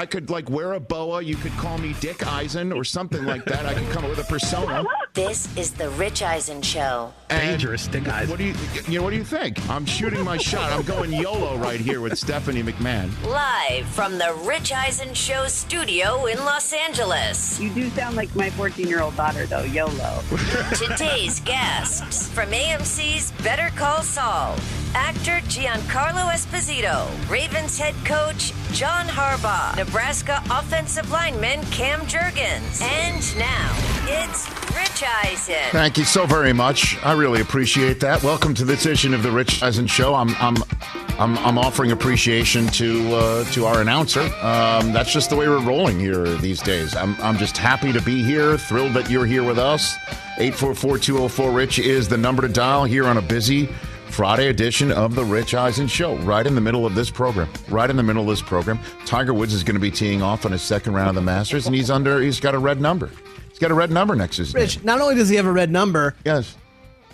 I could like wear a boa. You could call me Dick Eisen or something like that. I could come up with a persona. This is the Rich Eisen Show. And Dangerous Dick Eisen. What do you, you know? What do you think? I'm shooting my shot. I'm going YOLO right here with Stephanie McMahon. Live from the Rich Eisen Show studio in Los Angeles. You do sound like my 14 year old daughter, though, YOLO. Today's guests from AMC's Better Call Saul, actor Giancarlo Esposito, Ravens head coach John Harbaugh, Nebraska offensive lineman Cam Jurgens, and now it's Rich Eisen. Thank you so very much. I really appreciate that. Welcome to this edition of the Rich Eisen Show. I'm I'm I'm, I'm offering appreciation to uh, to our announcer. Um, that's just the way we're rolling here these days. I'm I'm just happy to be here. Thrilled that you're here with us. 844-204-RICH is the number to dial here on a busy Friday edition of the Rich Eisen Show. Right in the middle of this program. Right in the middle of this program. Tiger Woods is going to be teeing off on his second round of the Masters, and he's under. He's got a red number. He's got a red number next to his name. Rich, not only does he have a red number, Yes.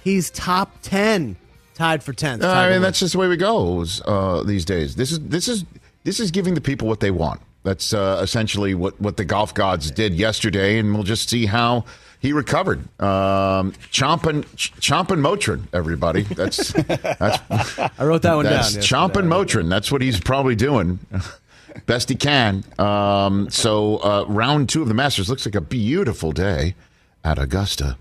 he's top 10, tied for 10th. Uh, I mean, Woods. that's just the way we go uh, these days. This is this is this is giving the people what they want. That's uh, essentially what what the golf gods did yesterday, and we'll just see how he recovered. Um, chomping ch- chomping Motrin, everybody. That's that's I wrote that one that's down. chomping Motrin. That's what he's probably doing. Best he can. Um, so uh, round two of the Masters looks like a beautiful day at Augusta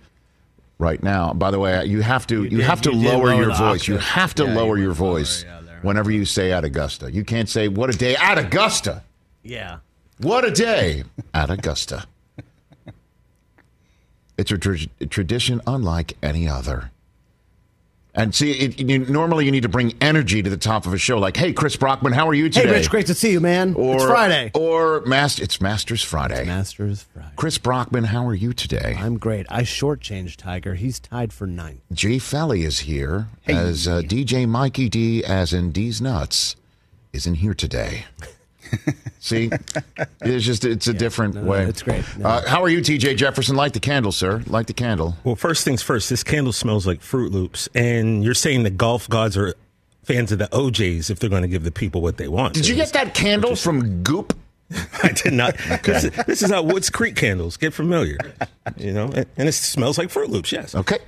right now. By the way, you have to you, did- have to you lower, lower your the voice. You have to Yeah, lower went your lower, voice yeah, there. whenever you say at Augusta. You can't say what a day at Augusta. Yeah. What a day at Augusta. It's a, tra- tradition unlike any other. And see, it, you, normally you need to bring energy to the top of a show, like, "Hey, Chris Brockman, how are you today?" Hey, Rich, great to see you, man. Or, it's Friday. Or Master, it's Masters Friday. Masters Friday. Chris Brockman, how are you today? I'm great. I shortchanged Tiger. He's tied for ninth. Jay Felly is here as uh, DJ Mikey D, as in D's Nuts, isn't here today. See, it's just it's a different no, no, way. it's great. No. Uh, how are you, TJ Jefferson? Light the candle, sir. Light the candle. Well, first things first, this candle smells like Froot Loops, and you're saying the golf gods are fans of the OJs if they're going to give the people what they want. Did you get that candle from Goop? I did not. This is, this is how Woods Creek candles get familiar, you know, and, and it smells like Froot Loops. Yes, Okay.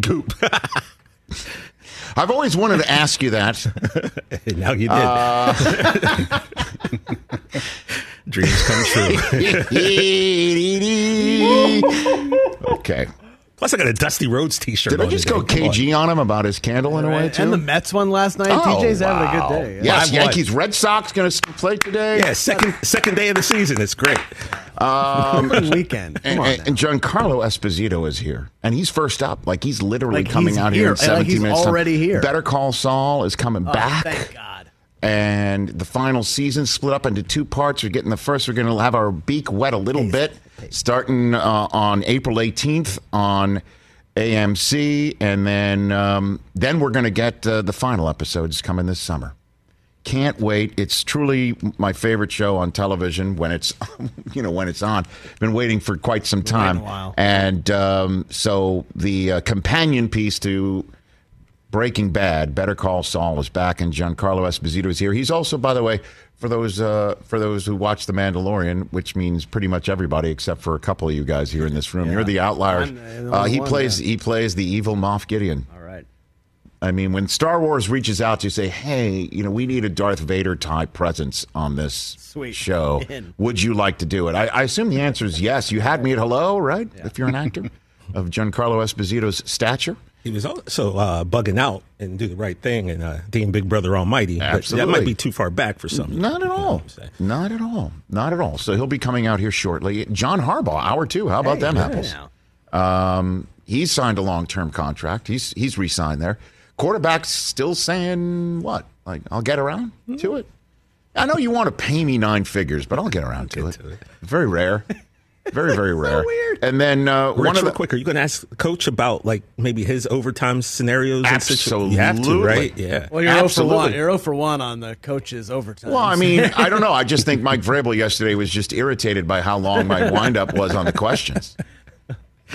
goop. I've always wanted to ask you that. now you did. Uh, Dreams come true. okay. Plus, I got a Dusty Roads T-shirt. Did I just today. go Come on. KG on him about his candle in a way too? And the Mets won last night. Oh, TJ's having a wow. good day. Yes, Live one. Yankees, Red Sox going to play today. Yeah, second second day of the season. It's great. Um, good weekend. And, on. and, and Giancarlo Esposito is here, and he's first up. Like he's literally Like coming he's out here. here in Like he's minutes. time. already here. Better Call Saul is coming Oh, back. And the final season split up into two parts. We're getting the first. We're going to have our beak wet a little bit, starting uh, on April 18th on AMC, and then um, then we're going to get uh, the final episodes coming this summer. Can't wait! It's truly my favorite show on television when it's you know when it's on. Been waiting for quite some time, a while. and um, so the uh, companion piece to Breaking Bad, Better Call Saul is back, and Giancarlo Esposito is here. He's also, by the way, for those uh, for those who watch The Mandalorian, which means pretty much everybody except for a couple of you guys here in this room. You're the outliers. The Uh, he one, plays yeah. he plays the evil Moff Gideon. All right. I mean, when Star Wars reaches out to say, "Hey, you know, we need a Darth Vader type presence on this Sweet. show," would you like to do it? I, I assume the answer is yes. You had me at hello, right? If you're an actor of Giancarlo Esposito's stature. He was also uh, bugging out and do the right thing and uh, Dean Big Brother Almighty. But that might be too far back for some. Not at all. Not at all. Not at all. So he'll be coming out here shortly. John Harbaugh, hour two. How about them apples? Um, he's signed a long term contract. He's he's re-signed there. Quarterback's still saying what? Like I'll get around to it. I know you want to pay me nine figures, but I'll get around to, it. to it. Very rare. Very very rare. weird. And then uh, Rich, one of the quick, are you going to ask coach about like maybe his overtime scenarios? and situ- You have to, Absolutely. right? Yeah. Well, you're 0 for 1. Absolutely. You're 0 for 1 on the coach's overtime. Well, I mean, I don't know. I just think Mike Vrabel yesterday was just irritated by how long my windup was on the questions.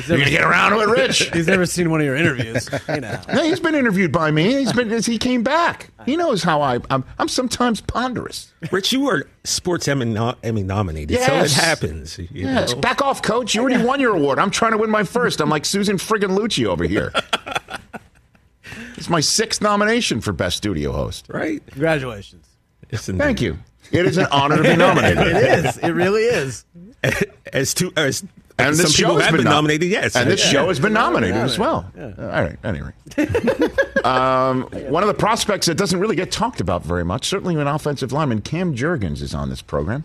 You're gonna get around to it, Rich. He's never seen one of your interviews. You know. No, he's been interviewed by me. He's been as he came back. He knows how I, I'm. I'm sometimes ponderous. Rich, you were Sports Emmy, no- Emmy nominated, so Yes. it happens. You Yes. know? Back off, coach. You already won your award. I'm trying to win my first. I'm like Susan friggin' Lucci over here. it's my sixth nomination for best studio host. right? Congratulations. Yes, Thank you. It is an honor to be nominated. It is. It really is. As two, as And some this people show has have been been nom- nominated. Yes, And this Yeah. show has been nominated as well. Uh, all right, at any rate. um, one of the prospects that doesn't really get talked about very much, certainly an offensive lineman, Cam Jurgens, is on this program.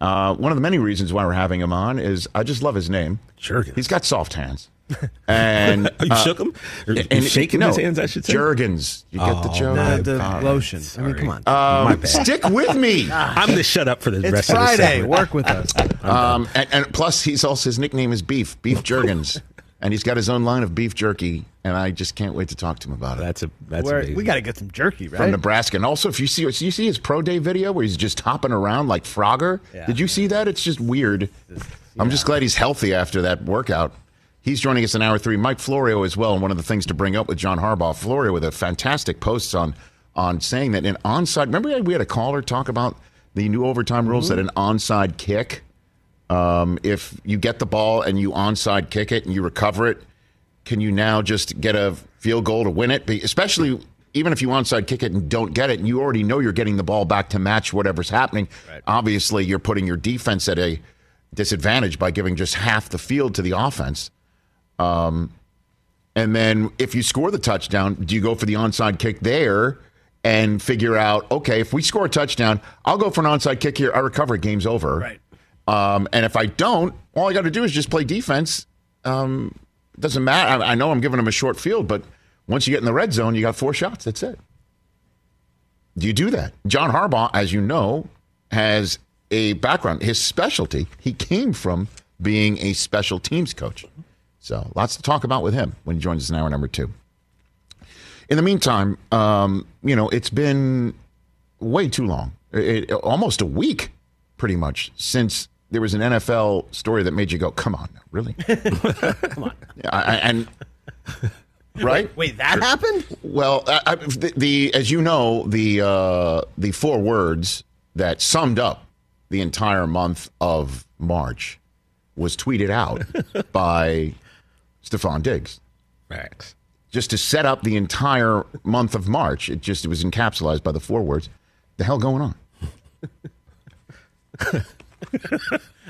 Uh, one of the many reasons why we're having him on is I just love his name. Jurgens. He's got soft hands. And Oh, you uh, shook him? Or you and- shaking no, his hands, I should say. Jurgens. You get the Oh, joke? my The, the God. lotion. I mean, come on. My bad. Stick with me. I'm the shut up for the it's rest of the Friday. Work with us. Um, and, and plus, he's also his nickname is Beef, Beef Jurgens, and he's got his own line of beef jerky. And I just can't wait to talk to him about it. That's a that's Where- amazing. we got to get some jerky, right? from Nebraska. And also, if you see, you see his pro day video where he's just hopping around like Frogger. Yeah. Did you see that? It's just weird. I'm just glad he's healthy after that workout. He's joining us in hour three. Mike Florio as well. And one of the things to bring up with John Harbaugh, Florio with a fantastic post on on saying that an onside. Remember we had a caller talk about the new overtime rules mm-hmm. that an onside kick. Um, if you get the ball and you onside kick it and you recover it, can you now just get a field goal to win it? Especially even if you onside kick it and don't get it, and you already know you're getting the ball back to match whatever's happening. Obviously, you're putting your defense at a disadvantage by giving just half the field to the offense. Um, and then if you score the touchdown, do you go for the onside kick there and figure out, okay, if we score a touchdown, I'll go for an onside kick here. I recover. Game's over. Right. Um, and if I don't, all I got to do is just play defense. Um, doesn't matter. I, I know I'm giving them a short field, but once you get in the red zone, you got four shots. That's it. Do you do that? John Harbaugh, as you know, has a background. His specialty, he came from being a special teams coach. So lots to talk about with him when he joins us in hour number two. In the meantime, um, you know, it's been way too long, it, almost a week, pretty much, since there was an NFL story that made you go, "Come on, really?" Come on, and right? Wait, that happened? Well, I, I, the, the as you know, the uh, the four words that summed up the entire month of March was tweeted out by Stefon Diggs Facts. just to set up the entire month of March. It just it was encapsulated by the four words. The hell going on?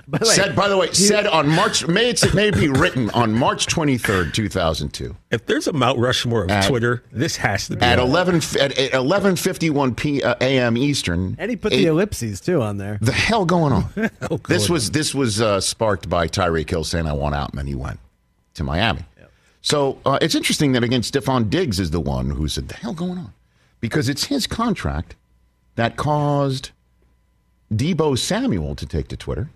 By the way, said by the way, said on March may it's, may be written on March twenty third, two thousand two. If there's a Mount Rushmore of At- Twitter, this has to be At eleven at eleven fifty one p uh, a.m. Eastern, and he put eight- the ellipses too on there. the hell going on? going this was this was uh, sparked by Tyreek Hill saying I want out, and then he went to Miami. So uh, it's interesting that again, Stefon Diggs is the one who said the hell going on, because it's his contract that caused Deebo Samuel to take to Twitter.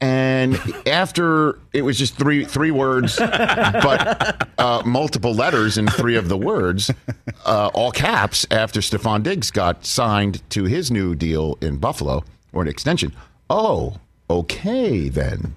And after it was just three three words, but uh, multiple letters in three of the words, uh, all caps. After Stefon Diggs got signed to his new deal in Buffalo or an extension. Oh, okay then.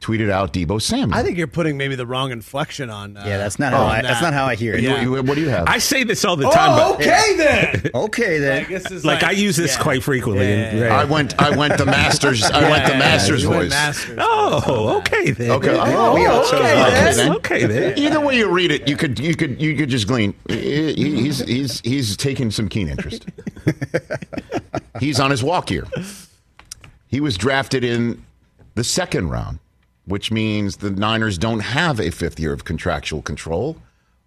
Tweeted out Deebo Samuel. I think you're putting maybe the wrong inflection on. Uh, Yeah, that's not how on I, that's not how I hear it. Yeah. You- what do you have? I say this all the time, Oh, but okay then. Okay then. Like, this like, I use this yeah. quite frequently. and- Yeah. right. I went. I went the masters. I went the masters you voice. Masters. Oh, okay then. Okay. Yeah. Oh, we also- okay, okay then. then. Okay then. Either way you read it, you could you could you could just glean. He- He's he's he's taking some keen interest. he's on his walk here. He was drafted in the second round, which means the Niners don't have a fifth year of contractual control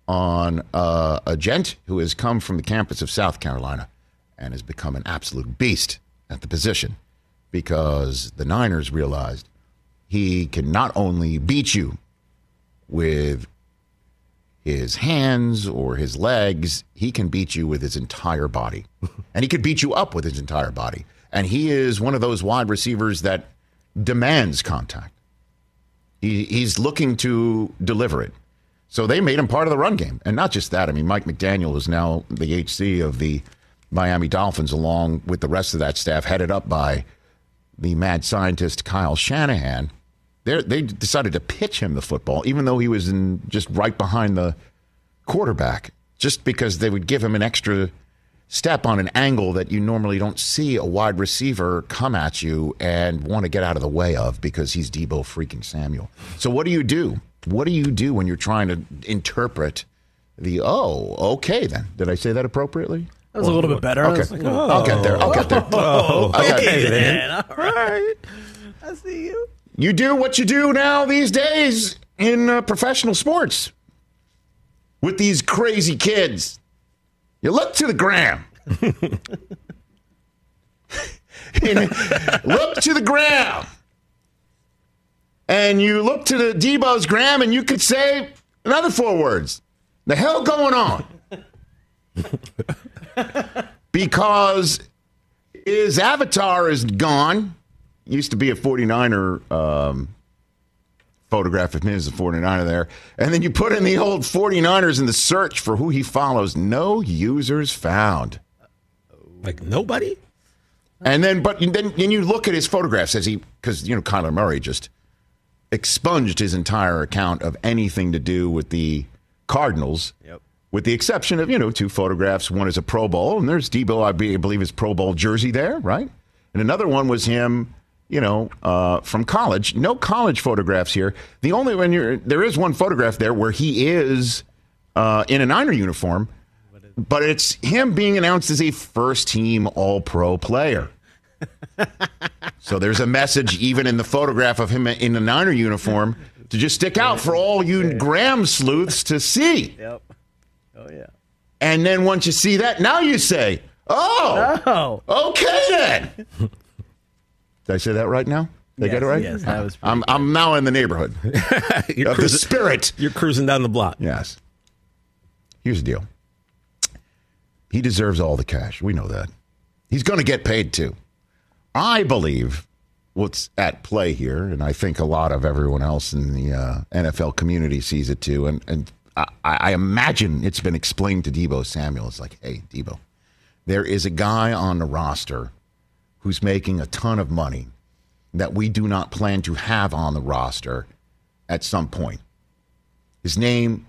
on uh, a gent who has come from the campus of South Carolina and has become an absolute beast at the position because the Niners realized he can not only beat you with his hands or his legs, he can beat you with his entire body. and he could beat you up with his entire body. And he is one of those wide receivers that demands contact. He, he's looking to deliver it. So they made him part of the run game. And not just that. I mean, Mike McDaniel is now the HC of the Miami Dolphins, along with the rest of that staff, headed up by the mad scientist Kyle Shanahan. They're, they decided to pitch him the football, even though he was in just right behind the quarterback. just because they would give him an extra step on an angle that you normally don't see a wide receiver come at you and want to get out of the way of because he's Deebo freaking Samuel. So what do you do? What do you do when you're trying to interpret the oh, okay then. Did I say that appropriately? That was a little bit better. Okay. like, I'll get there. I'll get there. Oh, Okay. okay, then. All right. I see you. You do what you do now these days in uh, professional sports with these crazy kids. You look to the gram. And look to the gram. And you look to the Deebo's gram and you could say another four words. The hell going on? because his avatar is gone. Used to be a 49er um, photograph of him as a 49er there. And then you put in the old 49ers in the search for who he follows. No users found. Like nobody? And then, but then, then you look at his photographs as he, because, you know, Kyler Murray just expunged his entire account of anything to do with the Cardinals. Yep. With the exception of, you know, two photographs. One is a Pro Bowl, and there's Deebo, I believe, his Pro Bowl jersey there, right? And another one was him, you know, uh, from college. No college photographs here. The only one you're, there is one photograph there where he is uh, in a Niner uniform, but it's him being announced as a first team All Pro player. so there's a message even in the photograph of him in the Niner uniform to just stick out for all you Graham sleuths to see. Yep. Oh yeah. And then once you see that, now you say, "Oh, Oh. okay then." Did I say that right now? Did I get it right? Yes, that was. I'm I'm now in the neighborhood of the spirit. you're cruising down the block. Yes. Here's the deal. He deserves all the cash. We know that. He's going to get paid too. I believe what's at play here, and I think a lot of everyone else in the uh, NFL community sees it too. And and I, I imagine it's been explained to Deebo Samuel. It's like, hey, Deebo, there is a guy on the roster who's making a ton of money that we do not plan to have on the roster at some point. His name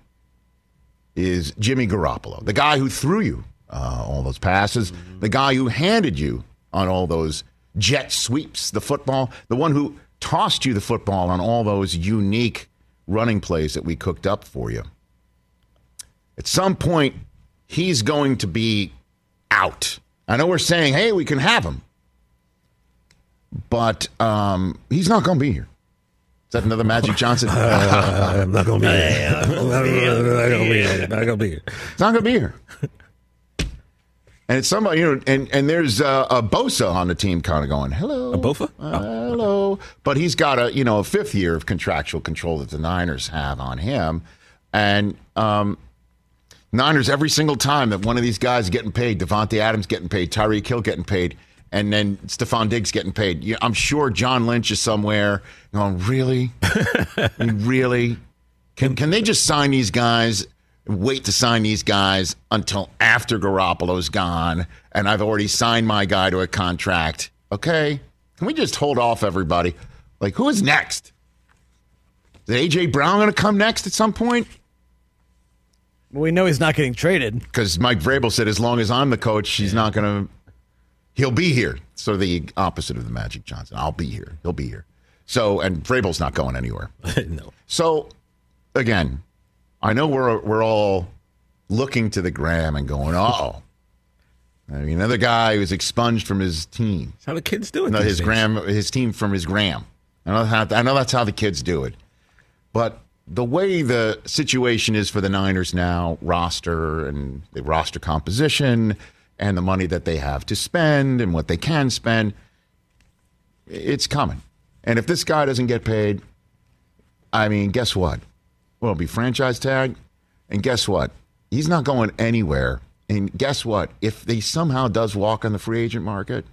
is Jimmy Garoppolo, the guy who threw you uh, all those passes, the guy who handed you on all those jet sweeps, the football, the one who tossed you the football on all those unique running plays that we cooked up for you. At some point, he's going to be out. I know we're saying, hey, we can have him, but um, he's not going to be here. Is that another Magic Johnson? I'm not gonna be here. I'm not gonna be here. Not gonna be here. It's not going to be here. And it's somebody, you know, and, and there's uh, a Bosa on the team kind of going, hello. A Bofa? Uh, hello. But he's got a, you know, a fifth year of contractual control that the Niners have on him. And um, Niners, every single time that one of these guys is getting paid, Davante Adams getting paid, Tyreek Hill getting paid, and then Stefon Diggs getting paid. You- I'm sure John Lynch is somewhere going, really? Really? Can, can they just sign these guys, wait to sign these guys until after Garoppolo's gone and I've already signed my guy to a contract? Okay. Can we just hold off everybody? Like, who is next? Is A.J. Brown going to come next at some point? Well, we know he's not getting traded. Because Mike Vrabel said, as long as I'm the coach, he's not going to. He'll be here. So the opposite of the Magic Johnson. I'll be here. He'll be here. So and Vrabel's not going anywhere. no. So again, I know we're we're all looking to the gram and going, oh. I mean, another guy who's expunged from his team. That's how the kids do it. No, his days. gram, his team from his gram. I know how, I know that's how the kids do it. But the way the situation is for the Niners now, roster and the roster composition and the money that they have to spend and what they can spend, it's coming. And if this guy doesn't get paid, I mean, guess what? Well, it'll be franchise tag. And guess what? He's not going anywhere. And guess what? If he somehow does walk on the free agent market,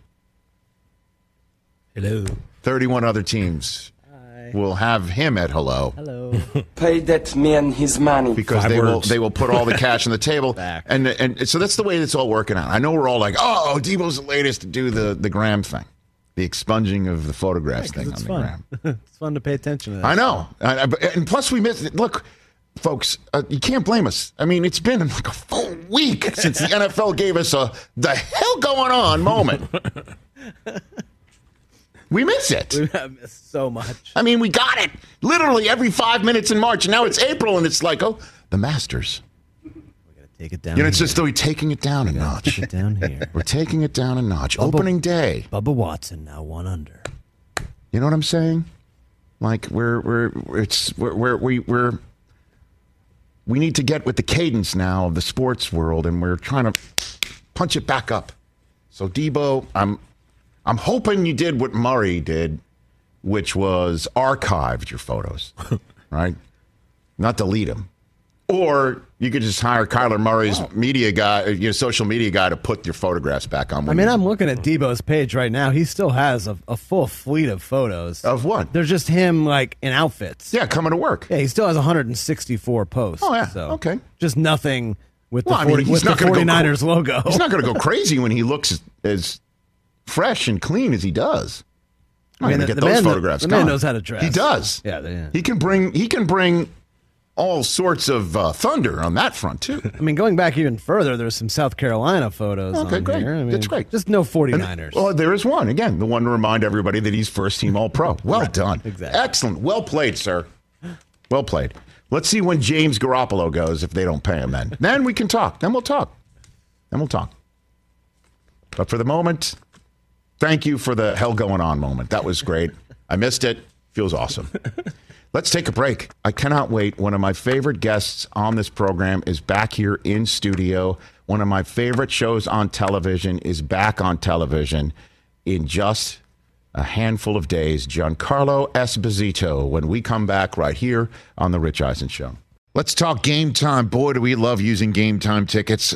Hello. 31 other teams will have him at hello Hello. Pay that man his money. because Five they will they will put all the cash on the table Back. and and so that's the way it's all working out. I know we're all like, "Oh, Deebo's the latest to do the the gram thing." The expunging of the photographs thing on it's the fun. gram. it's fun to pay attention to that. I know. I, I- and plus we missed look folks, uh, you can't blame us. I mean, it's been like a full week since the NFL gave us a the hell going on moment. We miss it. I miss so much. I mean, we got it literally every five minutes in March, and now it's April, and it's like, oh, the Masters. We gotta take it down. You know, it's here. just though we're taking it down a notch. Take it down here. We're taking it down a notch. Opening day. Bubba Watson now one under. You know what I'm saying? Like we're we're it's we're we're we, we're we need to get with the cadence now of the sports world, and we're trying to punch it back up. So Deebo, I'm I'm hoping you did what Murray did, which was archived your photos, right? Not delete them. Or you could just hire Kyler Murray's media guy, uh, your social media guy, to put your photographs back on. I mean, you- I'm looking at Deebo's page right now. He still has a, a full fleet of photos. of what? They're just him like in outfits. Yeah, coming to work. Yeah, he still has 164 posts. Oh, yeah. So Okay. Just nothing with Well, the, I mean, 40, he's not the gonna go 49ers cra- logo. He's not going to go crazy when he looks as fresh and clean as he does. I'm I mean, going to the- get the those man- photographs. the man knows how to dress. He does. Yeah, yeah. He can bring. He can bring all sorts of uh, thunder on that front too. I mean, going back even further, there's some South Carolina photos. Okay, on great. Here. I mean, That's great. Just no And- 49ers. well, there is one again. The one to remind everybody that he's first team All Pro. Well done. exactly. Excellent. Well played, sir. Well played. Let's see when James Garoppolo goes if they don't pay him. Then, then we can talk. Then we'll talk. Then we'll talk. But for the moment, thank you for the hell going on moment. That was great. I missed it. Feels awesome. Let's take a break. I cannot wait. One of my favorite guests on this program is back here in studio. One of my favorite shows on television is back on television in just a handful of days. Giancarlo Esposito when we come back right here on The Rich Eisen Show. Let's talk game time. Boy, do we love using game time tickets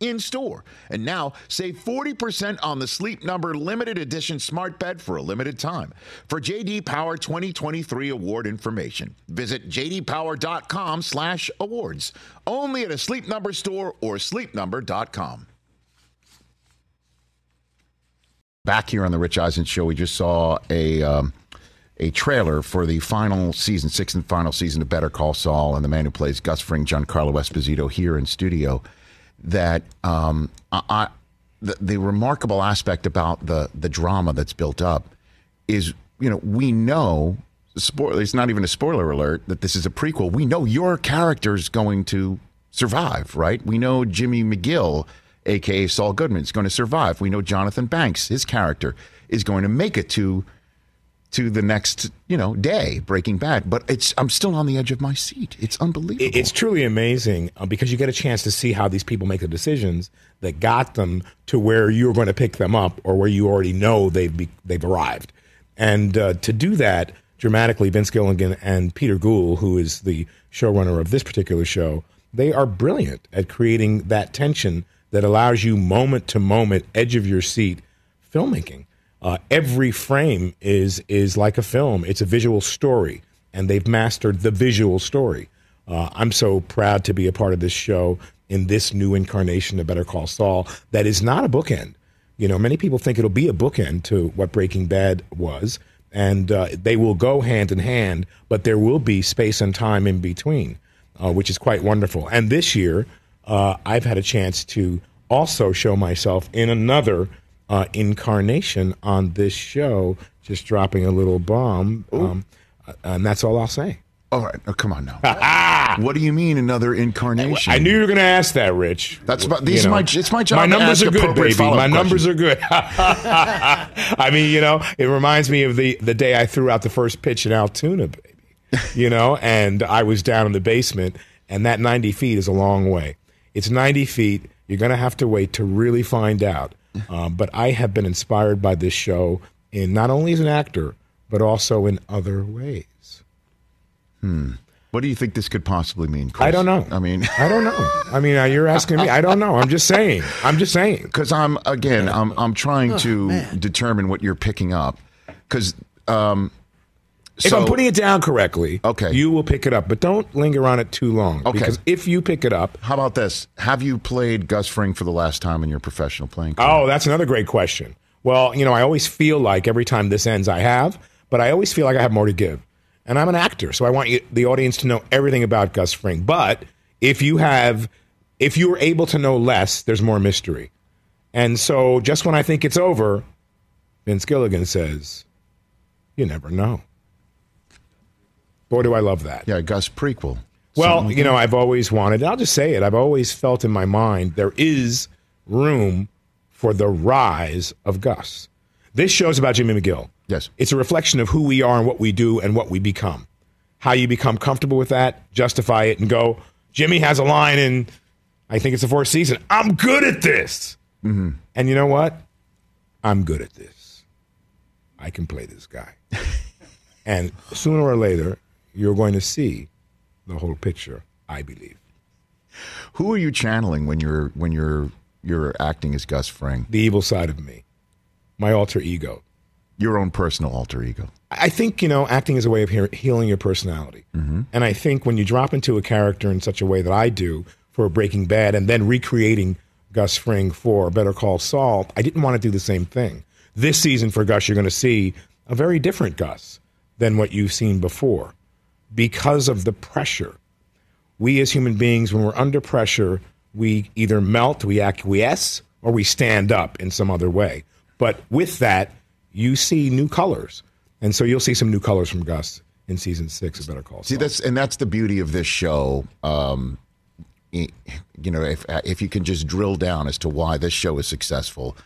in store. And now save 40% on the Sleep Number limited edition smart bed for a limited time. For JD Power 2023 award information, visit jdpower.com/awards. Only at a Sleep Number store or sleepnumber.com. Back here on the Rich Eisen show, we just saw a um, a trailer for the final season, sixth and final season of Better Call Saul, and the man who plays Gus Fring, Giancarlo Esposito, here in studio. That um, I, the, the remarkable aspect about the the drama that's built up is, you know, we know. Spoiler, it's not even a spoiler alert that this is a prequel. We know your character's going to survive, right? We know Jimmy McGill, aka Saul Goodman, is going to survive. We know Jonathan Banks, his character, is going to make it to to the next, you know, day, Breaking Bad. But it's I'm still on the edge of my seat. It's unbelievable. It's truly amazing uh, because you get a chance to see how these people make the decisions that got them to where you're going to pick them up or where you already know they've be, they've arrived. And uh, to do that dramatically, Vince Gilligan and Peter Gould, who is the showrunner of this particular show, they are brilliant at creating that tension that allows you moment to moment, edge of your seat filmmaking. Uh, every frame is is like a film. It's a visual story, and they've mastered the visual story. Uh, I'm so proud to be a part of this show in this new incarnation of Better Call Saul. That is not a bookend. You know, many people think it'll be a bookend to what Breaking Bad was, and uh, they will go hand in hand, but there will be space and time in between, uh, which is quite wonderful. And this year, uh, I've had a chance to also show myself in another uh, incarnation on this show, just dropping a little bomb. Um, and that's all I'll say. All right, oh, come on now. what do you mean another incarnation? I knew you were going to ask that, Rich. That's about- these You are my- it's my job My to numbers are good, baby. My numbers are good. I mean, you know, it reminds me of the the day I threw out the first pitch in Altoona, baby. You know, and I was down in the basement, and that 90 feet is a long way. It's 90 feet. You're going to have to wait to really find out. Um, but I have been inspired by this show in not only as an actor, but also in other ways. What do you think this could possibly mean? Chris? I don't know. I mean, I don't know. I mean, uh, you're asking me. I don't know. I'm just saying. I'm just saying. because I'm again, I'm I'm trying to determine what you're picking up. Because um, If I'm putting it down correctly, Okay. you will pick it up, but don't linger on it too long. Okay. Because if you pick it up, how about this? Have you played Gus Fring for the last time in your professional playing? career? oh, that's another great question. Well, you know, I always feel like every time this ends, I have, but I always feel like I have more to give. And I'm an actor, so I want you, the audience to know everything about Gus Fring. But if you have, if you are able to know less, there's more mystery. And so, just when I think it's over, Vince Gilligan says, "You never know." Boy, do I love that. yeah, Gus prequel. Well, you know, I've always wanted, I'll just say it, I've always felt in my mind there is room for the rise of Gus. This show's about Jimmy McGill. Yes. It's a reflection of who we are and what we do and what we become. How you become comfortable with that, justify it, and go, Jimmy has a line in, I think it's the fourth season, I'm good at this. Mm-hmm. And you know what? I'm good at this. I can play this guy. and sooner or later, you're going to see the whole picture, I believe. Who are you channeling when you're when you're you're acting as Gus Fring? The evil side of me, my alter ego. Your own personal alter ego. I think, you know, acting is a way of he- healing your personality. Mm-hmm. And I think when you drop into a character in such a way that I do for Breaking Bad and then recreating Gus Fring for Better Call Saul, I didn't want to do the same thing. This season for Gus, you're going to see a very different Gus than what you've seen before because of the pressure. We as human beings, when we're under pressure, we either melt, we acquiesce, or we stand up in some other way. But with that, you see new colors. And so you'll see some new colors from Gus in season six of Better Call See, that's and that's the beauty of this show. Um, you know, if if you can just drill down as to why this show is successful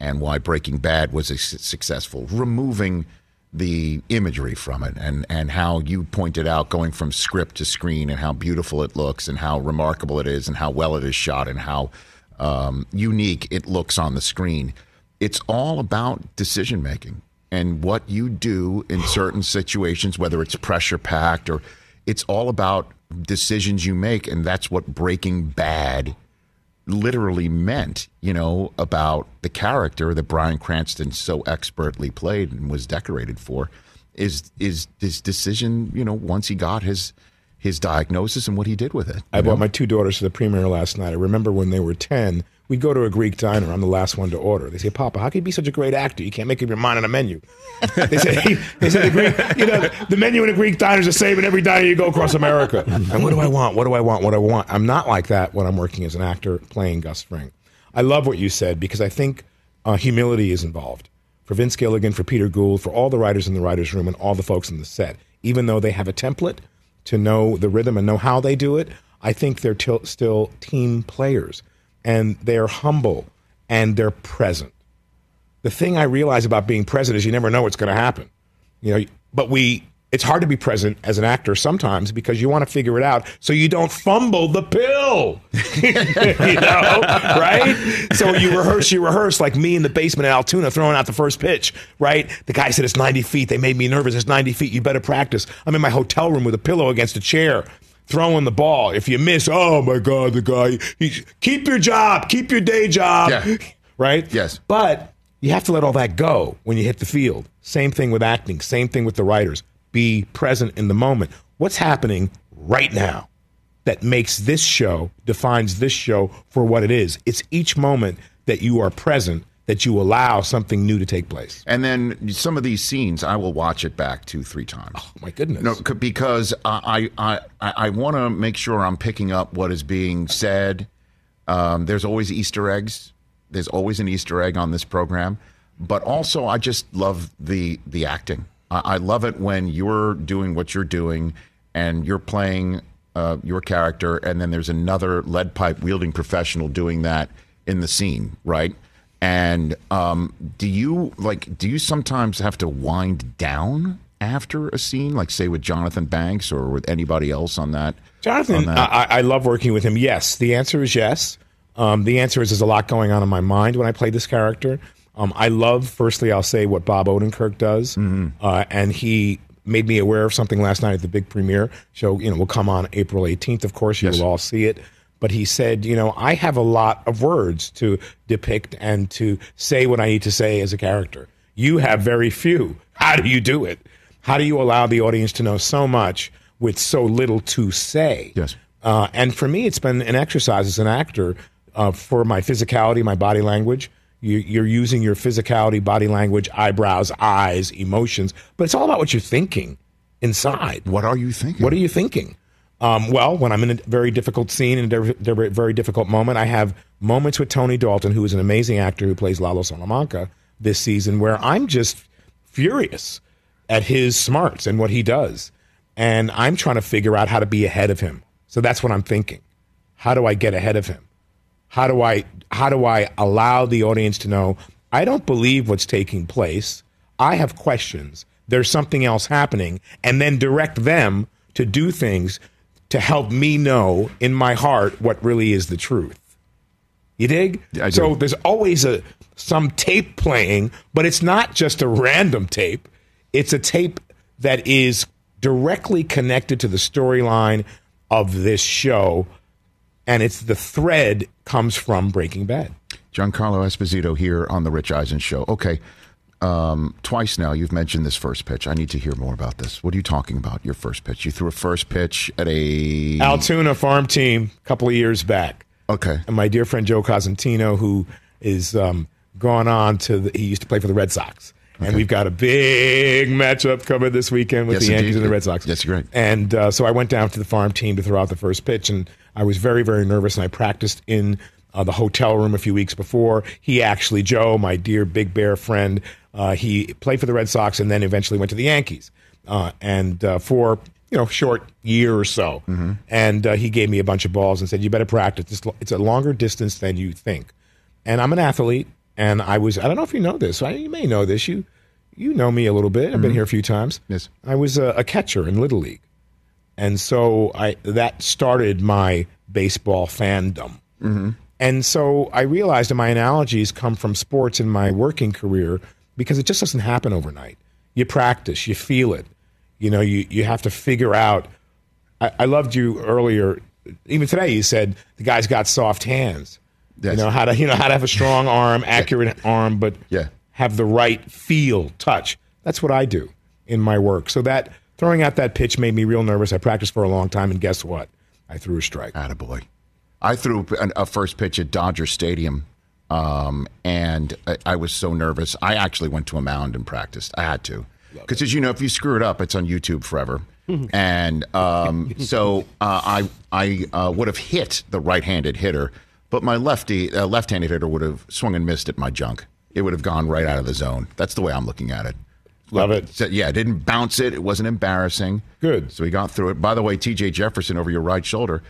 and why Breaking Bad was a successful, removing the imagery from it and and how you pointed out going from script to screen and how beautiful it looks and how remarkable it is and how well it is shot and how um, unique it looks on the screen. It's all about decision making and what you do in certain situations, whether it's pressure packed or it's all about decisions you make. And that's what Breaking Bad literally meant, you know, about the character that Bryan Cranston so expertly played and was decorated for is is his decision, you know, once he got his his diagnosis and what he did with it. I brought my two daughters to the premiere last night. I remember when they were 10, we'd go to a Greek diner. I'm the last one to order. They say, Papa, how can you be such a great actor? You can't make up your mind on a menu. they said, they said the, Greek, you know, the menu in a Greek diner is the same in every diner you go across America. And what do I want? What do I want? What do I want? I'm not like that when I'm working as an actor playing Gus Fring. I love what you said because I think uh, humility is involved. For Vince Gilligan, for Peter Gould, for all the writers in the writer's room, and all the folks in the set. Even though they have a template to know the rhythm and know how they do it, I think they're til- still team players. And they're humble and they're present. The thing I realize about being present is you never know what's going to happen. You know, but we it's hard to be present as an actor sometimes because you want to figure it out so you don't fumble the pill. you know, right? So you rehearse, you rehearse like me in the basement at Altoona throwing out the first pitch, right? The guy said it's 90 feet. They made me nervous. It's 90 feet. You better practice. I'm in my hotel room with a pillow against a chair. Throwing the ball. If you miss, oh my God, the guy. He, keep your job. Keep your day job. Yeah. Right? Yes. But You have to let all that go when you hit the field. Same thing with acting, same thing with the writers. Be present in the moment. What's happening right now that makes this show, defines this show for what it is? It's each moment that you are present that you allow something new to take place. And then some of these scenes, I will watch it back two, three times. Oh, my goodness. No, c- because I I I, I want to make sure I'm picking up what is being said. Um, there's always Easter eggs. There's always an Easter egg on this program, but also I just love the the acting. I, I love it when you're doing what you're doing and you're playing uh, your character, and then there's another lead pipe wielding professional doing that in the scene, right? And um, do you like? Do you sometimes have to wind down after a scene, like say with Jonathan Banks or with anybody else on that? Jonathan, on that? I, I love working with him. Yes, the answer is yes. Um, the answer is there's a lot going on in my mind when I play this character. Um, I love, firstly, I'll say what Bob Odenkirk does, uh, and he made me aware of something last night at the big premiere show. You know, will come on April 18th. Of course, you Yes. will all see it. But he said, you know, I have a lot of words to depict and to say what I need to say as a character. You have very few. How do you do it? How do you allow the audience to know so much with so little to say? Yes. Uh, and for me, it's been an exercise as an actor uh, for my physicality, my body language. You, you're using your physicality, body language, eyebrows, eyes, emotions, but it's all about what you're thinking inside. what are you thinking? What are you thinking? Um, well, when I'm in a very difficult scene in a very difficult moment, I have moments with Tony Dalton, who is an amazing actor who plays Lalo Salamanca this season, where I'm just furious at his smarts and what he does. And I'm trying to figure out how to be ahead of him. So that's what I'm thinking. How do I get ahead of him? How do I how do I allow the audience to know I don't believe what's taking place. I have questions. There's something else happening and then direct them to do things to help me know in my heart what really is the truth. You dig? Do. So there's always a some tape playing, but it's not just a random tape. It's a tape that is directly connected to the storyline of this show, and it's the thread comes from Breaking Bad. Giancarlo Esposito here on the Rich Eisen Show. Okay, um, twice now you've mentioned this first pitch. I need to hear more about this. What are you talking about? Your first pitch? You threw a first pitch at a Altoona farm team a couple of years back. Okay, and my dear friend Joe Cosentino, who is um, gone on to the, he used to play for the Red Sox. And we've got a big matchup coming this weekend with Yes, the Yankees indeed. and the Red Sox. Yes, great. And uh, so I went down to the farm team to throw out the first pitch, and I was very, very nervous. And I practiced in uh, the hotel room a few weeks before. He actually, Joe, my dear Big Bear friend, uh, he played for the Red Sox and then eventually went to the Yankees. Uh, and uh, for you know, short year or so. And uh, he gave me a bunch of balls and said, "You better practice. It's, it's a longer distance than you think." And I'm an athlete, and I was—I don't know if you know this. I, you may know this. You you know me a little bit. I've been here a few times. Yes. I was a, a catcher in Little League, and so I that started my baseball fandom. Mm-hmm. And so I realized that my analogies come from sports in my working career because it just doesn't happen overnight. You practice, you feel it. You know, you, you have to figure out. I, I loved you earlier. Even today, you said the guy's got soft hands. Yes. You know how to you know how to have a strong arm, accurate arm, but Yeah. have the right feel, touch. That's what I do in my work. So that throwing out that pitch made me real nervous. I practiced for a long time, and guess what? I threw a strike. Attaboy. I threw a first pitch at Dodger Stadium, um, and I, I was so nervous. I actually went to a mound and practiced. I had to, because as you know, if you screw it up, it's on YouTube forever. and um, so uh, I I uh, would have hit the right-handed hitter, but my lefty uh, left-handed hitter would have swung and missed at my junk. It would have gone right out of the zone. That's the way I'm looking at it. Love it. So, yeah, didn't bounce it. It wasn't embarrassing. Good. So he got through it. By the way, T.J. Jefferson over your right shoulder.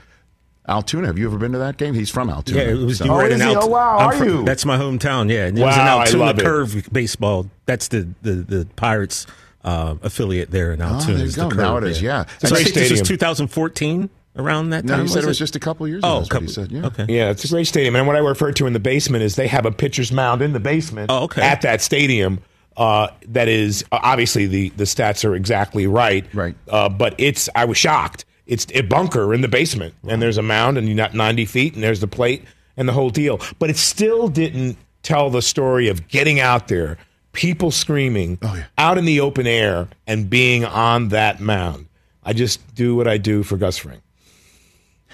Altoona. Have you ever been to that game? He's from Altoona. Yeah, it was So- you were in he? Alt- Oh, wow, I'm are from- you? That's my hometown. Yeah, and it was Wow, in I Altoona love it. Curve baseball. That's the the, the Pirates uh, affiliate there in Altoona. Oh, there you is the go. Curve, Now it is, yeah. So It's a I great think this was 2014 around that time. No, time. he said it was was just a couple years ago. Oh, That's couple, what he said. Yeah. Okay. Yeah, it's a great stadium. And what I refer to in the basement is they have a pitcher's mound in the basement Oh, okay. at that stadium. Uh, that is uh, obviously the the stats are exactly right. Right. Uh, but it's I was shocked. It's a bunker in the basement, and there's a mound, and you're not 90 feet, and there's the plate and the whole deal. But it still didn't tell the story of getting out there, people screaming, Oh, yeah. out in the open air, and being on that mound. I just do what I do for Gus Fring.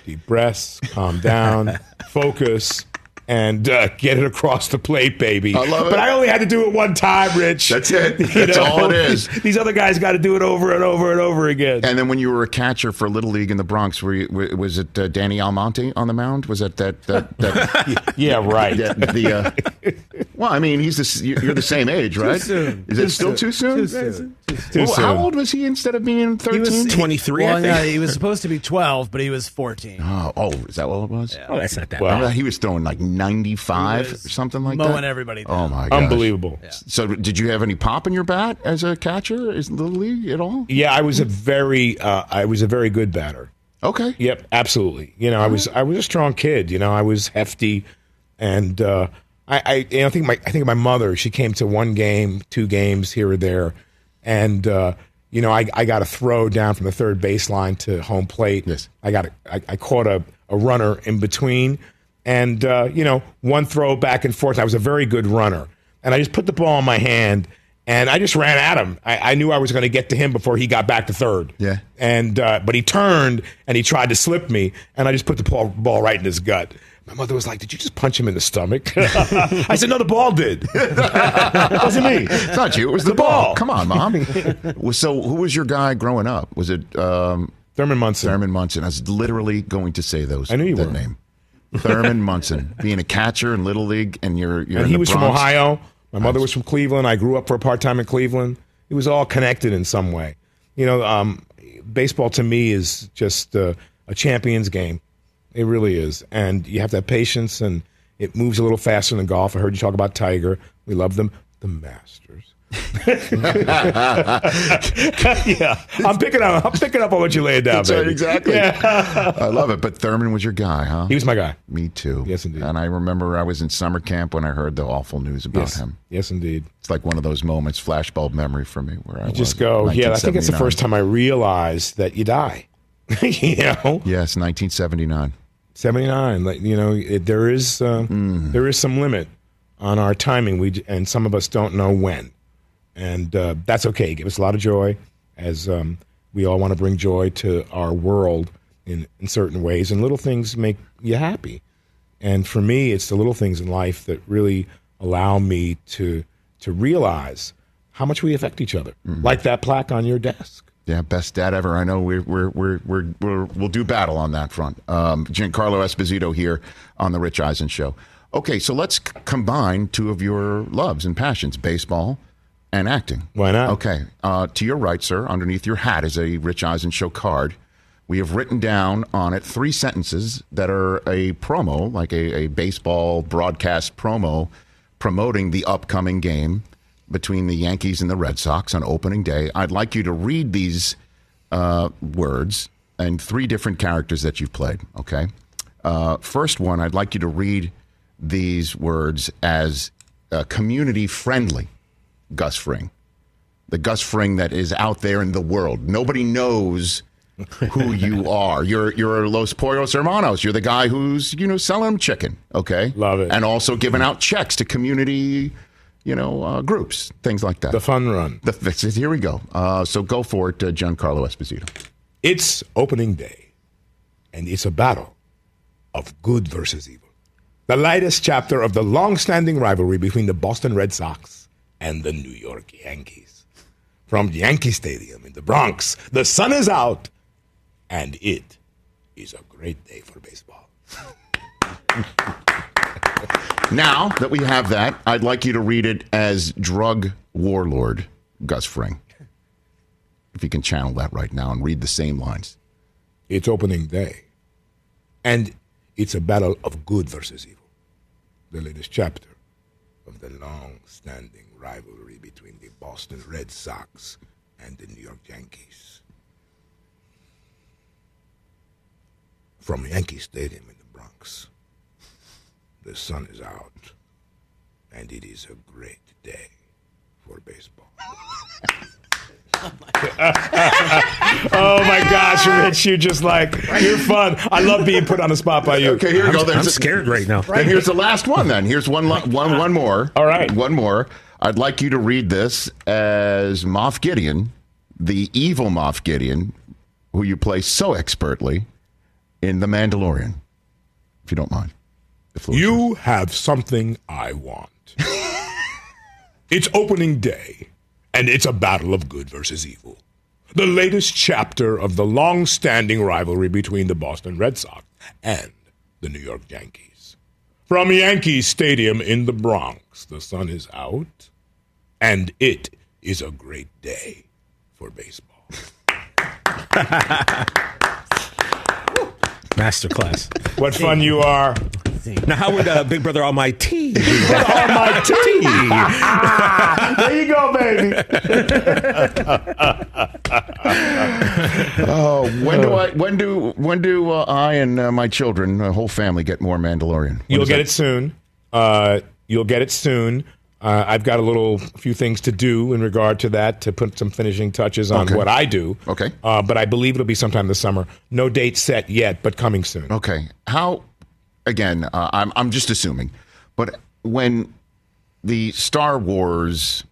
Deep breaths, calm down, focus, and uh, get it across the plate, baby. I love it. But I only had to do it one time, Rich. That's it. That's all it is. These other guys got to do it over and over and over again. And then when you were a catcher for Little League in the Bronx, were you, was it uh, Danny Almonte on the mound? Was it that that, that yeah, right. Yeah, the uh, well, I mean, he's the—you're the same age, right? soon. Is it still too soon? Too soon. Too Well, How old was he instead of being He was 13? 23, I Well, think. no, he was supposed to be 12, but he was 14. Oh, oh, is that what it was? Oh, that's not that Well, bad. Remember, he was throwing like 95 He or something like mowing that. everybody Oh my god, Unbelievable. So, did you have any pop in your bat as a catcher? Is Little League at all? Yeah, I was a very, uh, I was a very good batter. Okay. Yep, absolutely. You know, I was, I was a strong kid. You know, I was hefty, and uh, I, I, you know, I think my, I think my mother. She came to one game, two games here or there, and uh, you know, I, I got a throw down from the third baseline to home plate. Yes. I got, a, I, I caught a, a runner in between, and uh, you know, one throw back and forth. I was a very good runner, and I just put the ball in my hand. And I just ran at him. I, I knew I was going to get to him before he got back to third. Yeah. And uh, but he turned and he tried to slip me, and I just put the ball, ball right in his gut. My mother was like, "Did you just punch him in the stomach?" I said, "No, the ball did. it wasn't me." It's not you. It was the, The ball. Come on, mom. So, who was your guy growing up? Was it um, Thurman Munson. Thurman Munson? I was literally going to say those. I knew you that were. name. Thurman Munson, being a catcher in Little League, and you're you're and he was from Ohio. My mother was from Cleveland. I grew up for a part time in Cleveland. It was all connected in some way. You know, um, baseball to me is just uh, a champion's game. It really is, and you have to have patience, and it moves a little faster than golf. I heard you talk about Tiger. We love them. The Masters. yeah, I'm picking up. I'm picking up on what you laid down, right, exactly. Yeah. I love it. But Thurman was your guy, huh? He was my guy. Me too. Yes, indeed. And I remember I was in summer camp when I heard the awful news about Yes, him. yes, indeed. It's like one of those moments, flashbulb memory for me, where I Just go. Yeah, I think it's the first time I realized that you die. you know, Yes, 1979. 79 like you know it, there is uh, there is some limit on our timing. We and some of us don't know when. And uh, that's okay. Give us a lot of joy as um, we all want to bring joy to our world in, in certain ways. And little things make you happy. And for me it's the little things in life that really allow me to to realize how much we affect each other. Like that plaque on your desk Yeah, best dad ever. I know we're we're we're we're, we're we'll do battle on that front. Um, Giancarlo Esposito here on the Rich Eisen Show. Okay, so let's c- combine two of your loves and passions: baseball and acting. Why not? Okay, uh, to your right, sir, underneath your hat is a Rich Eisen Show card. We have written down on it three sentences that are a promo, like a, a baseball broadcast promo, promoting the upcoming game between the Yankees and the Red Sox on opening day. I'd like you to read these uh, words and three different characters that you've played. Okay. Uh, first one, I'd like you to read these words as uh, community friendly. Gus Fring, the Gus Fring that is out there in the world. Nobody knows who you are. You're you're Los Pollos Hermanos. You're the guy who's you know selling them chicken. Okay, Love it. and also giving out checks to community, you know, uh, groups, things like that. the fun run The, is- here we go. Uh, so go for it, uh, Giancarlo Esposito. It's opening day, and it's a battle of good versus evil. The latest chapter of the long standing rivalry between the Boston Red Sox and the New York Yankees. From Yankee Stadium in the Bronx, the sun is out, and it is a great day for baseball. Now that we have that, I'd like you to read it as drug warlord Gus Fring. If you can channel that right now and read the same lines. It's opening day, and it's a battle of good versus evil. The latest chapter of the long standing rivalry between the Boston Red Sox and the New York Yankees. From Yankee Stadium in the Bronx, the sun is out, and it is a great day for baseball. Oh my gosh, Rich, you just like you're fun. I love being put on the spot by you. Okay, here we go. I'm a- scared right now. Then here's the last one. Then here's one, lo- one, one more. All right. one more. I'd like you to read this as Moff Gideon, the evil Moff Gideon, who you play so expertly in The Mandalorian, if you don't mind. The floor is yours. You have something I want. it's opening day, and it's a battle of good versus evil. The latest chapter of the long standing rivalry between the Boston Red Sox and the New York Yankees. From Yankee Stadium in the Bronx, the sun is out, and it is a great day for baseball. Masterclass. What fun you are! Now, how would uh, Big Brother Almighty? do There you go, baby. Oh, when do I? When do? When do uh, I and uh, my children, the whole family, get more Mandalorian? When You'll get that? it soon. Uh, you'll get it soon. Uh, I've got a little few things to do in regard to that to put some finishing touches on Okay. what I do. Okay. Uh, but I believe it'll be sometime this summer. No date set yet, but coming soon. Okay. How? Again, uh, I'm I'm just assuming, but when the Star Wars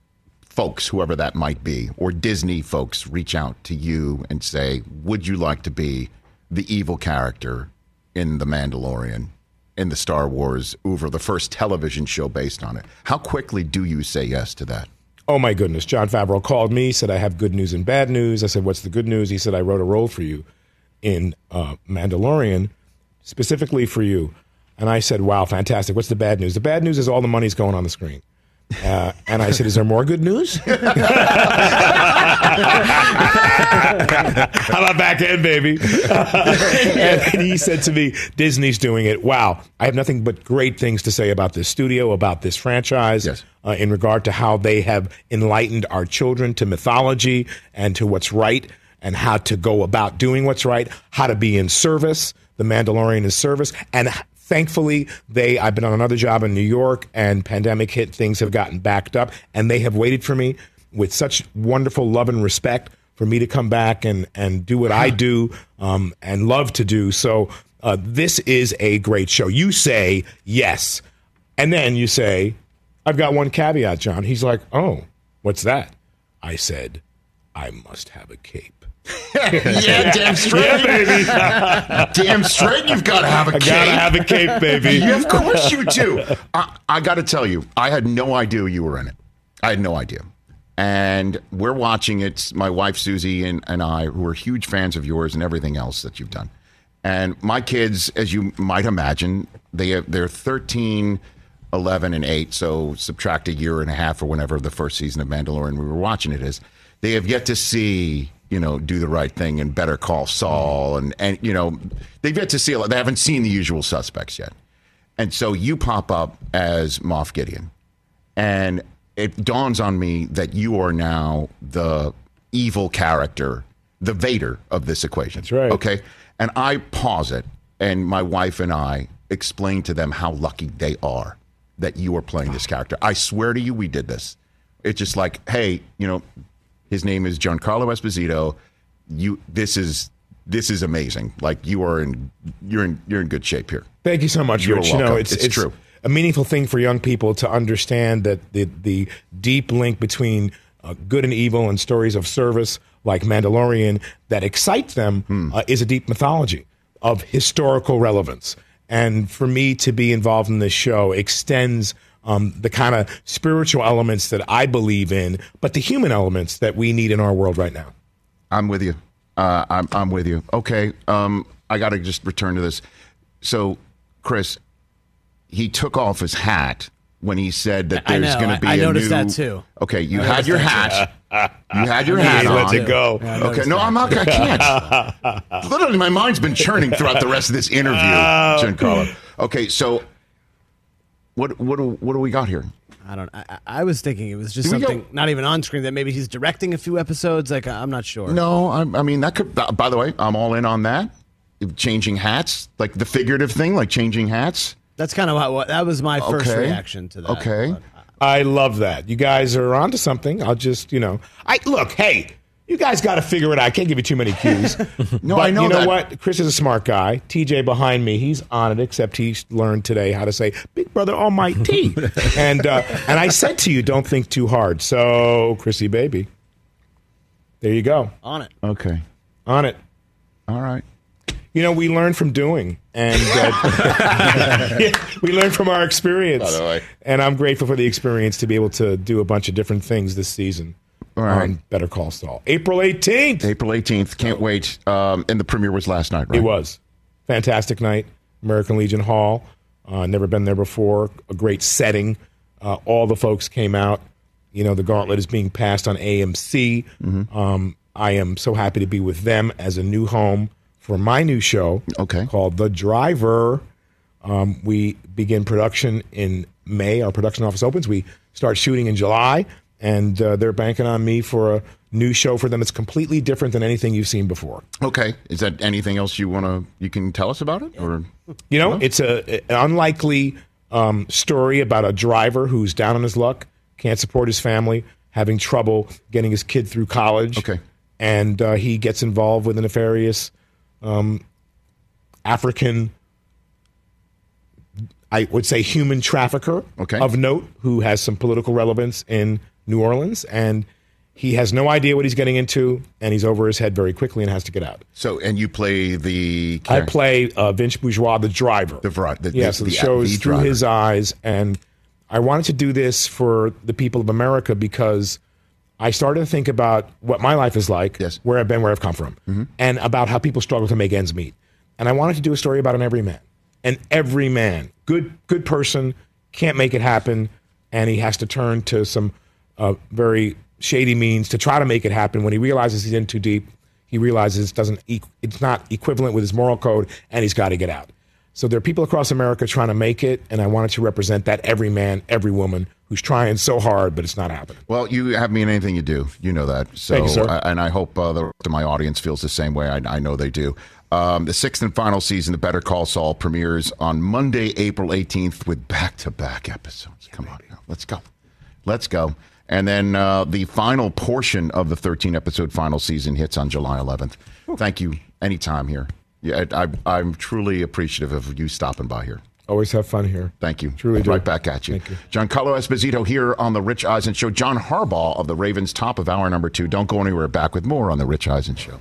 folks, whoever that might be, or Disney folks, reach out to you and say, "Would you like to be the evil character in the Mandalorian?" In the Star Wars over the first television show based on it. How quickly do you say yes to that? Oh my goodness. Jon Favreau called me, said, I have good news and bad news. I said, What's the good news? He said, I wrote a role for you in uh, Mandalorian, specifically for you. And I said, Wow, fantastic. What's the bad news? The bad news is all the money's going on the screen. Uh, and I said, Is there more good news? How about back end, baby? and he said to me, Disney's doing it. Wow. I have nothing but great things to say about this studio, about this franchise, Yes. uh, in regard to how they have enlightened our children to mythology and to what's right and how to go about doing what's right, how to be in service. The Mandalorian is service. And thankfully, they, I've been on another job in New York and pandemic hit, things have gotten backed up and they have waited for me with such wonderful love and respect for me to come back and, and do what I do um, and love to do. So uh, this is a great show. You say yes. And then you say, I've got one caveat, Jon. He's like, oh, what's that? I said, I must have a cape. Yeah, damn straight, baby. damn straight, you've got to have a I cape. gotta have a cape, baby. Yeah, of course you do. I, I got to tell you, I had no idea you were in it. I had no idea. And we're watching it, my wife Susie and, and I, who are huge fans of yours and everything else that you've done. And my kids, as you might imagine, they have, they're 13, 11, and 8. So subtract a year and a half or whenever the first season of Mandalorian we were watching it is. They have yet to see, you know, do the right thing and Better Call Saul. And, and you know, they've yet to see a lot. They haven't seen the usual suspects yet. And so you pop up as Moff Gideon. And it dawns on me that you are now the evil character, the Vader of this equation. That's right. Okay. And I pause it, and my wife and I explain to them how lucky they are that you are playing this character. I swear to you, we did this. It's just like, hey, you know, his name is Giancarlo Esposito. You, this is this is amazing. Like you are in, you're in, you're in good shape here. Thank you so much, You're Rich. You know, welcome. it's, It's true. a meaningful thing for young people to understand that the the deep link between uh, good and evil and stories of service like Mandalorian that excite them Hmm. uh, is a deep mythology of historical relevance. And for me to be involved in this show extends um, the kind of spiritual elements that I believe in, but the human elements that we need in our world right now. I'm with you. Uh, I'm I'm with you. Okay. Um, I got to just return to this. So, Chris, he took off his hat when he said that I there's know. going to be I a noticed new. that too. Okay, you I had noticed your that hat. You had your He hat lets on. it go. Yeah, Okay, no, that. I'm not. I can't. Literally, my mind's been churning throughout the rest of this interview, Giancarlo. Okay, so what what do, what do we got here? I don't. I, I- I was thinking it was just Do we go- something not even on screen that maybe he's directing a few episodes. Like I'm not sure. No, I, I mean that could. Uh, by the way, I'm all in on that. Changing hats, like the figurative thing, like changing hats. that's kind of what, what that was my first Okay. reaction to that. Okay. but uh, I love that. You guys are onto something. I'll just, you know, I look. Hey, you guys got to figure it out. I can't give you too many cues. No, but I know You know that. what? Chris is a smart guy. TJ behind me, he's on it. Except he learned today how to say "Big Brother Almighty," and uh, and I said to you, don't think too hard. So, Chrissy, baby, there you go. On it. Okay. On it. All right. You know, we learn from doing, and uh, we learn from our experience. By the way. And I'm grateful for the experience to be able to do a bunch of different things this season All right. on Better Call Saul. April 18th. April 18th. Can't wait. Um, and the premiere was last night, right? It was fantastic night. American Legion Hall. Uh, never been there before. A great setting. Uh, all the folks came out. You know, the gauntlet is being passed on AMC. Um, I am so happy to be with them as a new home for my new show. Okay. Called The Driver. Um, we begin production in May. Our production office opens. We start shooting in July, and uh, they're banking on me for a new show for them. It's completely different than anything you've seen before. Okay. Is that anything else you want to, you can tell us about it? Or You know, it's a an unlikely um, story about a driver who's down on his luck, can't support his family, having trouble getting his kid through college. Okay. and uh, he gets involved with a nefarious um, African, I would say, human trafficker Okay. of note who has some political relevance in New Orleans, and he has no idea what he's getting into, and he's over his head very quickly and has to get out. so, and you play the. I play uh, Vince Bourgeois, the driver. The ver- the- yeah, the- so the, the- show is through driver. his eyes, and I wanted to do this for the people of America because I started to think about what my life is like, Yes. where I've been, where I've come from, and about how people struggle to make ends meet. And I wanted to do a story about an everyman, an everyman, good good person, can't make it happen, and he has to turn to some uh, very shady means to try to make it happen. When he realizes he's in too deep, he realizes it doesn't e- it's not equivalent with his moral code, and he's got to get out. So there are people across America trying to make it, and I wanted to represent that every man, every woman who's trying so hard, but it's not happening. Well, you have me in anything you do. You know that. So, Thank you, sir. and I hope uh, the rest of my audience feels the same way. I, I know they do. Um, the sixth and final season of Better Call Saul premieres on Monday, April 18th, with back to back episodes. Come on, now. let's go. Let's go. And then uh, the final portion of the 13 episode final season hits on July 11th. Thank you. Anytime here. Yeah, I, I, I'm truly appreciative of you stopping by here. Always have fun here. Thank you. Truly do. Right back at you. Thank you. Giancarlo Esposito here on the Rich Eisen Show. John Harbaugh of the Ravens, top of hour number two. Don't go anywhere. Back with more on the Rich Eisen Show.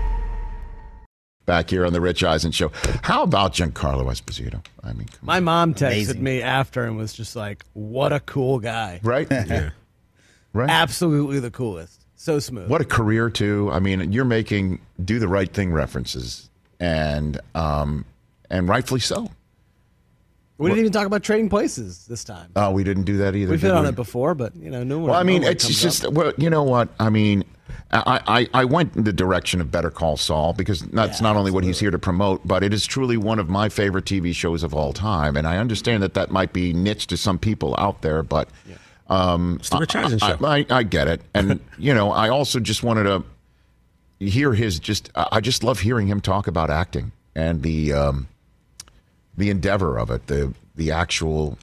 Back here on the Rich Eisen Show. How about Giancarlo Esposito? I mean, come My mom texted Amazing. me after and was just like, "What a cool guy! right? yeah. Right. Absolutely the coolest. So smooth. What a career, too. I mean, you're making do the right thing references, and um, and rightfully so. We didn't even talk about trading places this time. Oh, we didn't do that either. We've did hit on we? it before, but you know, no one. Well, I mean, no it's just up. well, you know what? I mean, I, I, I went in the direction of Better Call Saul because that's Yeah, not only what he's here to promote, but it is truly one of my favorite TV shows of all time. And I understand that that might be niche to some people out there, but um, It's the Rich Eisen I, Show. I, I get it, and you know, I also just wanted to hear his just. I I just love hearing him talk about acting and the um, the endeavor of it, the the actual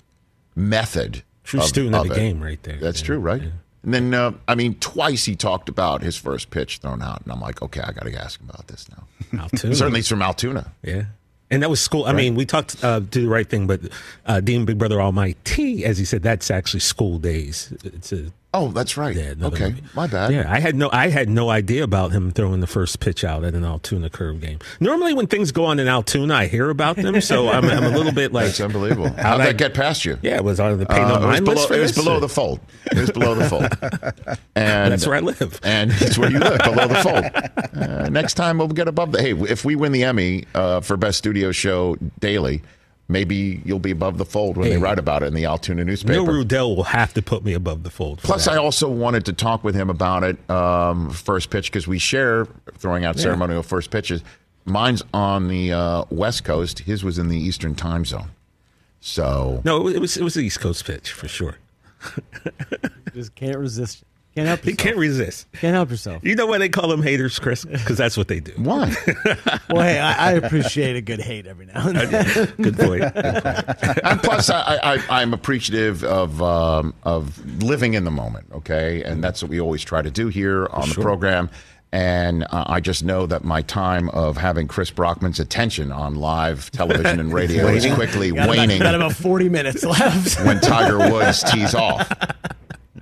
method. True of- student of of the it. game right there. That's Yeah, true, right? And then, uh, I mean, twice he talked about his first pitch thrown out, and I'm like, okay, I got to ask him about this now. Altoona. Certainly, it's from Altoona. Yeah. And that was school. I mean, we talked uh, do the right thing, but uh, Dean Big Brother Almighty, as he said, that's actually School Daze. It's a Oh, that's right. another okay, movie. my bad. Yeah, I had no, I had no idea about him throwing the first pitch out at an Altoona curve game. Normally, when things go on in Altoona, I hear about them, so I'm, I'm a little bit like, That's unbelievable. How'd How'd that get past you? yeah, was on the pay Uh, no it was below, it was below the fold. It was below the fold. And That's where I live. And it's where you live, below the fold. Uh, next time we'll get above the. Hey, if we win the Emmy uh, for best studio show daily, maybe you'll be above the fold when they write about it in the Altoona newspaper. Neil Rudel will have to put me above the fold. Plus, that. I also wanted to talk with him about it um, first pitch because we share throwing out ceremonial first pitches. Mine's on the uh, West Coast. His was in the Eastern Time Zone. So no, it was it was the East Coast pitch for sure. Just can't resist. Can't help He yourself. can't resist. Can't help yourself. You know why they call them haters, Chris? Because that's what they do. why? Well, hey, I, I appreciate a good hate every now and then. Good point. Good point. and plus, I, I, I'm appreciative of um, of living in the moment. Okay, and that's what we always try to do here on the program. And uh, I just know that my time of having Chris Brockman's attention on live television and radio is quickly Got about, waning got about 40 minutes left. when Tiger Woods tees off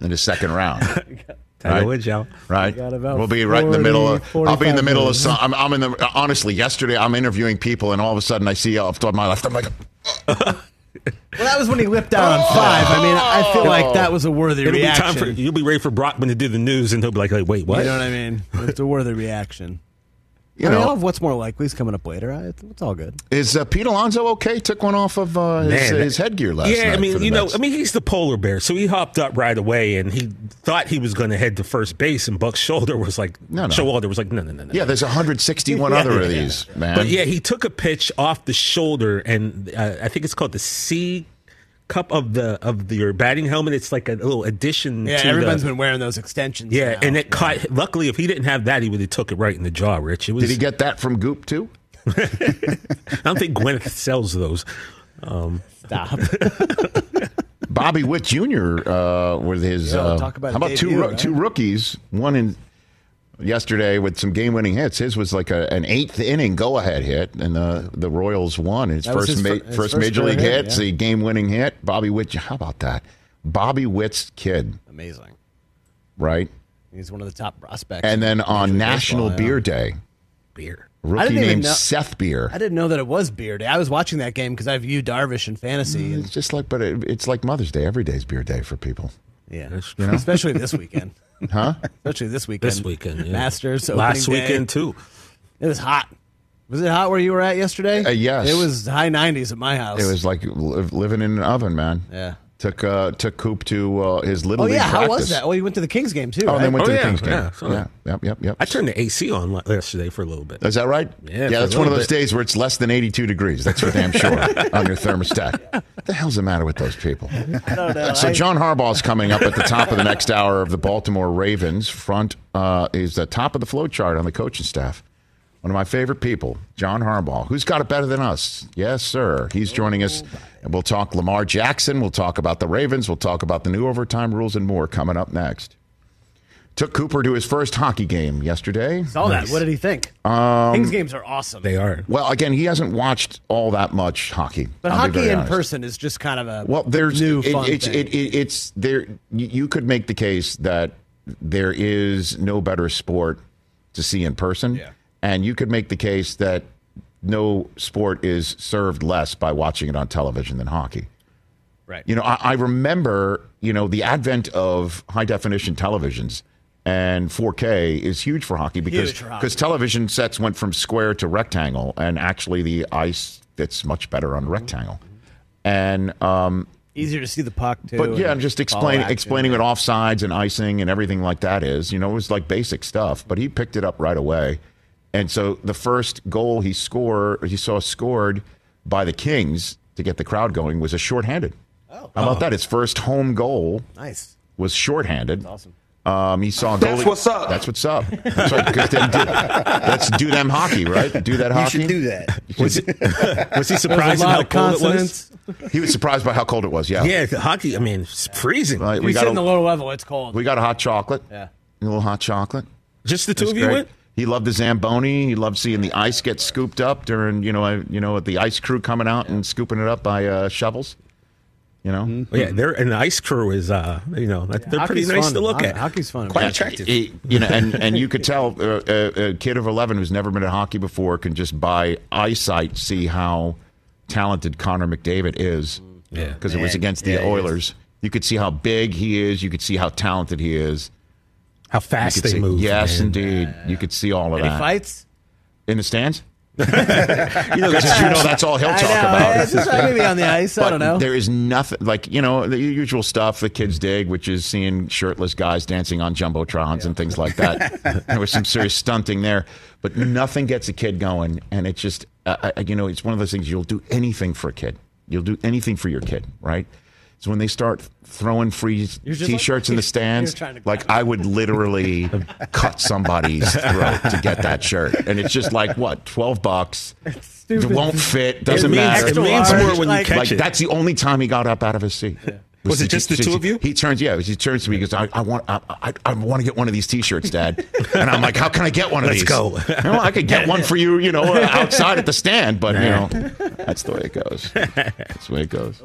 in the second round. Tiger Right. Woods, y'all. Right, got we'll be right in the middle of. I'll be in the 45 middle of. Some, I'm, I'm in the. Honestly, yesterday I'm interviewing people, and all of a sudden I see uh, off to my left. I'm like, uh. Well, that was when he whipped out on oh! five. I mean, I feel like that was a worthy It'll reaction. be time for you'll be ready for Brockman to do the news, and he'll be like, like "Wait, what?" You know what I mean? It's a worthy reaction. You I mean, know, all of what's more likely is coming up later. I, it's all good. is uh, Pete Alonso okay? Took one off of uh, his, Man, his headgear last yeah, night. I mean, the you know, I mean, he's the polar bear, so he hopped up right away, and he thought he was going to head to first base, and Buck's shoulder was like, No, no. Showalter was like, no, no, no, no. yeah, there's 161 Yeah, other yeah, of yeah. these, man. But yeah, he took a pitch off the shoulder, and uh, I think it's called the C cup of the of the, your batting helmet. It's like a little addition. Yeah, to everyone's the, been wearing those extensions. Yeah, now. and it caught. Luckily, if he didn't have that, he would have took it right in the jaw. Rich, it was. Did he get that from Goop too? I don't think Gwyneth sells those. Um, Stop. Bobby Witt Jr. Uh, with his. Yo, uh, talk about how about two debut, roo- right? two rookies? One in yesterday with some game-winning hits. His was like a, an eighth inning go-ahead hit, and the the Royals won his That first his ma- fir- his first first major league hit, hit. yeah. It's a game-winning hit. Bobby Witt. How about that? Bobby Witt's kid, Amazing. right? He's one of the top prospects. And then on National Baseball, yeah. Beer Day, beer. a rookie didn't even named know- Seth Beer. I didn't know that it was Beer Day. I was watching that game because I view Darvish in fantasy. Mm, and, It's just like, but it, it's like Mother's Day. Every day's beer day for people. yeah, That's- especially this weekend. Huh? Especially this weekend. This weekend, yeah. Masters. last opening day. weekend too. It was hot. Was it hot where you were at yesterday? Uh, yes. It was high 90s at my house. It was like li- living in an oven, man. Yeah. Took uh, took Coop to uh, his little Oh league yeah, how was that? Oh, you went to the Kings game too. Oh, right? went Oh, to the yeah, Kings game. yeah, so- Yeah, yep, yep, yep. I turned the AC on yesterday for a little bit. Is that right? Yeah, yeah. That's one of those bit. days where it's less than eighty-two degrees. That's for damn sure on your thermostat. What the hell's the matter with those people? I don't know. So John Harbaugh's coming up at the top of the next hour of the Baltimore Ravens. Front uh, is the top of the flow chart on the coaching staff. One of my favorite people, John Harbaugh. Who's got it better than us? Yes, sir. He's joining us. And we'll talk Lamar Jackson. We'll talk about the Ravens. We'll talk about the new overtime rules and more coming up next. Took Cooper to his first hockey game yesterday. saw that. What did he think? Um, Kings games are awesome. They are. Well, again, he hasn't watched all that much hockey. but I'll hockey in honest. person is just kind of a Well, there's new it, fun it's thing. it, it, it's there. You, you could make the case that there is no better sport to see in person, Yeah. And you could make the case that no sport is served less by watching it on television than hockey. right. You know, I, I remember, you know, the advent of high definition televisions and 4K is huge for hockey because because television sets went from square to rectangle, and actually the ice fits much better on rectangle. And um, Easier to see the puck too. but yeah, I'm just follow explaining explaining what offsides and icing and everything like that is. You know, it was like basic stuff. But he picked it up right away, and so the first goal he scored, he saw scored by the Kings to get the crowd going was a shorthanded. Oh, how about that? His first home goal Nice. was shorthanded. awesome. Um, he saw a That's what's up. That's what's up. That's right. 'cause then do, let's do them hockey, right? Do that hockey. You should do that. Was, it, was he surprised a at how of cold it was? He was surprised by how cold it was. Yeah. Yeah, the hockey. I mean, it's freezing. Right, If we you got sit a, in the lower level, it's cold. we got a hot chocolate. yeah. A little hot chocolate. Just the two of you great. went. He loved the zamboni. He loved seeing the ice get scooped up during you know uh, you know the ice crew coming out and scooping it up by uh, shovels. You know, Mm-hmm. Yeah, they're and the ice crew is uh, you know they're pretty nice fun. to look at. hockey's fun. Quite Yeah, attractive. he- you know, and, and you could tell uh, a, a kid of 11 who's never been at hockey before can just by eyesight see how talented Connor McDavid is. Yeah. Because it was against the yeah. Oilers. You could see how big he is. You could see how talented he is. How fast they see, move. Yes, man. indeed. You could see all of Any that. fights? In the stands? You know, Because you know that's all he'll I talk know. about. It's just maybe on the ice. I don't know. There is nothing like you know the usual stuff the kids dig, which is seeing shirtless guys dancing on jumbotrons and things like that. there was some serious stunting there, but nothing gets a kid going, and it's just uh, uh, you know it's one of those things you'll do anything for a kid. You'll do anything for your kid, right? So when they start throwing free t-shirts like- in the stands, You're trying to- like I would literally cut somebody's throat to get that shirt, and it's just like what twelve bucks. It stupid. won't fit. Doesn't means- matter. it means large, more when you like- catch Like it. that's the only time he got up out of his seat. Was it just the two of you? He turns, yeah. He turns to me because I, I want, I, I, I want to get one of these T-shirts, Dad. And I'm like, how can I get one of these? Let's these? go. Well, I could get one for you, you know, outside at the stand, but you know, that's the way it goes. That's the way it goes.